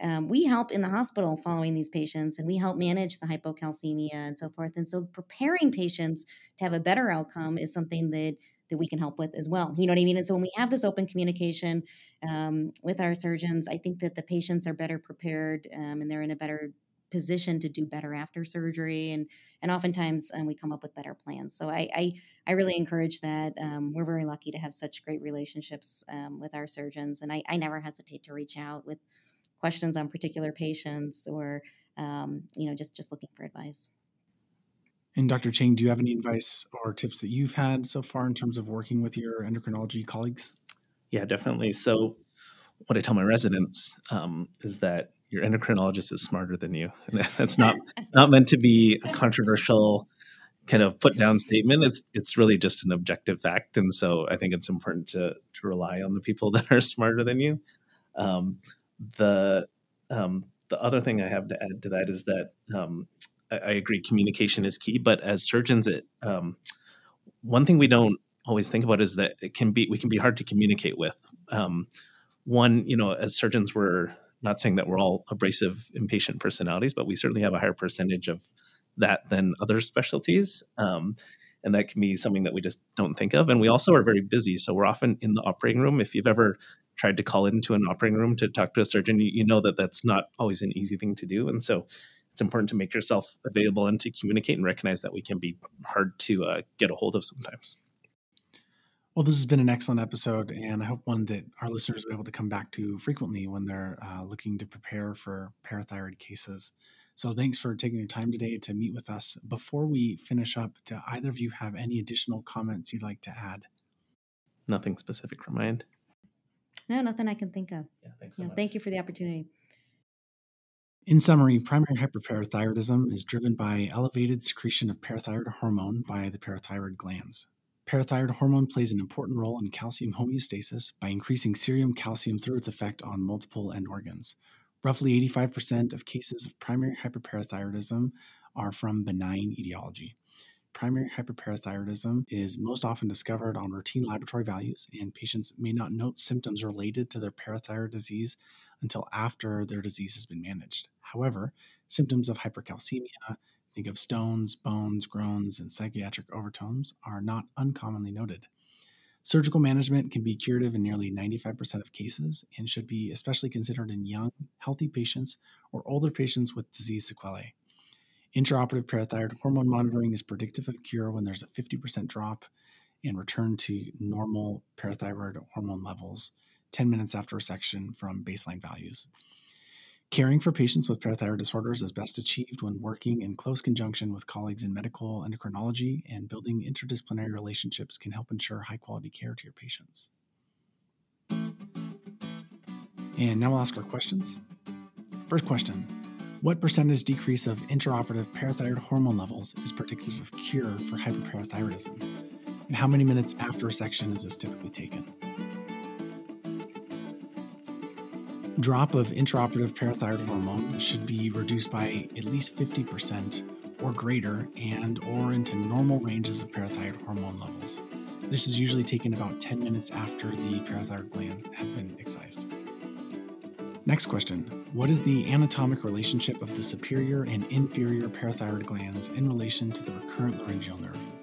um, we help in the hospital following these patients and we help manage the hypocalcemia and so forth. And so preparing patients to have a better outcome is something that that we can help with as well. You know what I mean? And so when we have this open communication um, with our surgeons, I think that the patients are better prepared um, and they're in a better position to do better after surgery and and oftentimes um, we come up with better plans so i i, I really encourage that um, we're very lucky to have such great relationships um, with our surgeons and I, I never hesitate to reach out with questions on particular patients or um, you know just just looking for advice and Dr. Chang, do you have any advice or tips that you've had so far in terms of working with your endocrinology colleagues? Yeah, definitely. So, what I tell my residents um, is that your endocrinologist is smarter than you. And that's not not meant to be a controversial kind of put down statement. It's it's really just an objective fact, and so I think it's important to to rely on the people that are smarter than you. Um, the um, the other thing I have to add to that is that um, I, agree communication is key, but as surgeons, it um, one thing we don't always think about is that it can be we can be hard to communicate with. Um, one, you know, as surgeons, we're not saying that we're all abrasive, impatient personalities, but we certainly have a higher percentage of that than other specialties. Um, and that can be something that we just don't think of. And we also are very busy. So we're often in the operating room. If you've ever tried to call into an operating room to talk to a surgeon, you, you know that that's not always an easy thing to do. And so it's important to make yourself available and to communicate and recognize that we can be hard to uh, get a hold of sometimes. Well, this has been an excellent episode, and I hope one that our listeners are able to come back to frequently when they're uh, looking to prepare for parathyroid cases. So, thanks for taking your time today to meet with us. Before we finish up, do either of you have any additional comments you'd like to add? Nothing specific from my end. No, nothing I can think of. Yeah, thanks. So yeah, thank you for the opportunity. In summary, primary hyperparathyroidism is driven by elevated secretion of parathyroid hormone by the parathyroid glands. Parathyroid hormone plays an important role in calcium homeostasis by increasing serum calcium through its effect on multiple end organs. Roughly 85% of cases of primary hyperparathyroidism are from benign etiology. Primary hyperparathyroidism is most often discovered on routine laboratory values, and patients may not note symptoms related to their parathyroid disease until after their disease has been managed. However, symptoms of hypercalcemia, think of stones, bones, groans, and psychiatric overtones, are not uncommonly noted. Surgical management can be curative in nearly 95% of cases and should be especially considered in young, healthy patients or older patients with disease sequelae. Intraoperative parathyroid hormone monitoring is predictive of cure when there's a 50% drop and return to normal parathyroid hormone levels 10 minutes after resection from baseline values. Caring for patients with parathyroid disorders is best achieved when working in close conjunction with colleagues in medical endocrinology, and building interdisciplinary relationships can help ensure high quality care to your patients. And now we'll ask our questions. First question What percentage decrease of intraoperative parathyroid hormone levels is predictive of cure for hyperparathyroidism? And how many minutes after resection is this typically taken? Drop of intraoperative parathyroid hormone should be reduced by at least 50% or greater and or into normal ranges of parathyroid hormone levels. This is usually taken about 10 minutes after the parathyroid gland have been excised. Next question What is the anatomic relationship of the superior and inferior parathyroid glands in relation to the recurrent laryngeal nerve?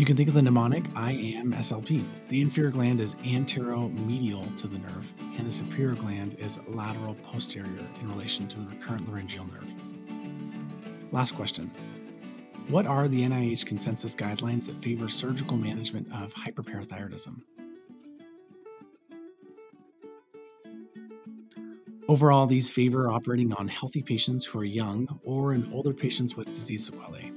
You can think of the mnemonic I am SLP. The inferior gland is anteromedial to the nerve, and the superior gland is lateral posterior in relation to the recurrent laryngeal nerve. Last question What are the NIH consensus guidelines that favor surgical management of hyperparathyroidism? Overall, these favor operating on healthy patients who are young or in older patients with disease sequelae.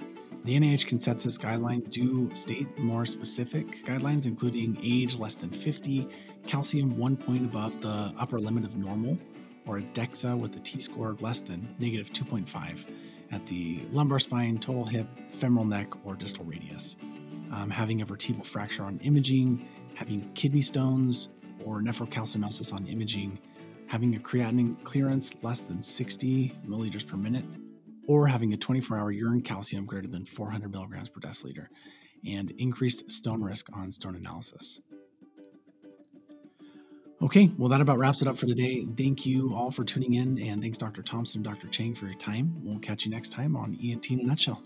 The NIH consensus guideline do state more specific guidelines, including age less than 50, calcium one point above the upper limit of normal, or a DEXA with a T score less than negative 2.5 at the lumbar spine, total hip, femoral neck, or distal radius. Um, having a vertebral fracture on imaging, having kidney stones or nephrocalcinosis on imaging, having a creatinine clearance less than 60 milliliters per minute, or having a 24 hour urine calcium greater than 400 milligrams per deciliter, and increased stone risk on stone analysis. Okay, well, that about wraps it up for today. Thank you all for tuning in, and thanks, Dr. Thompson Dr. Chang, for your time. We'll catch you next time on ENT in a Nutshell.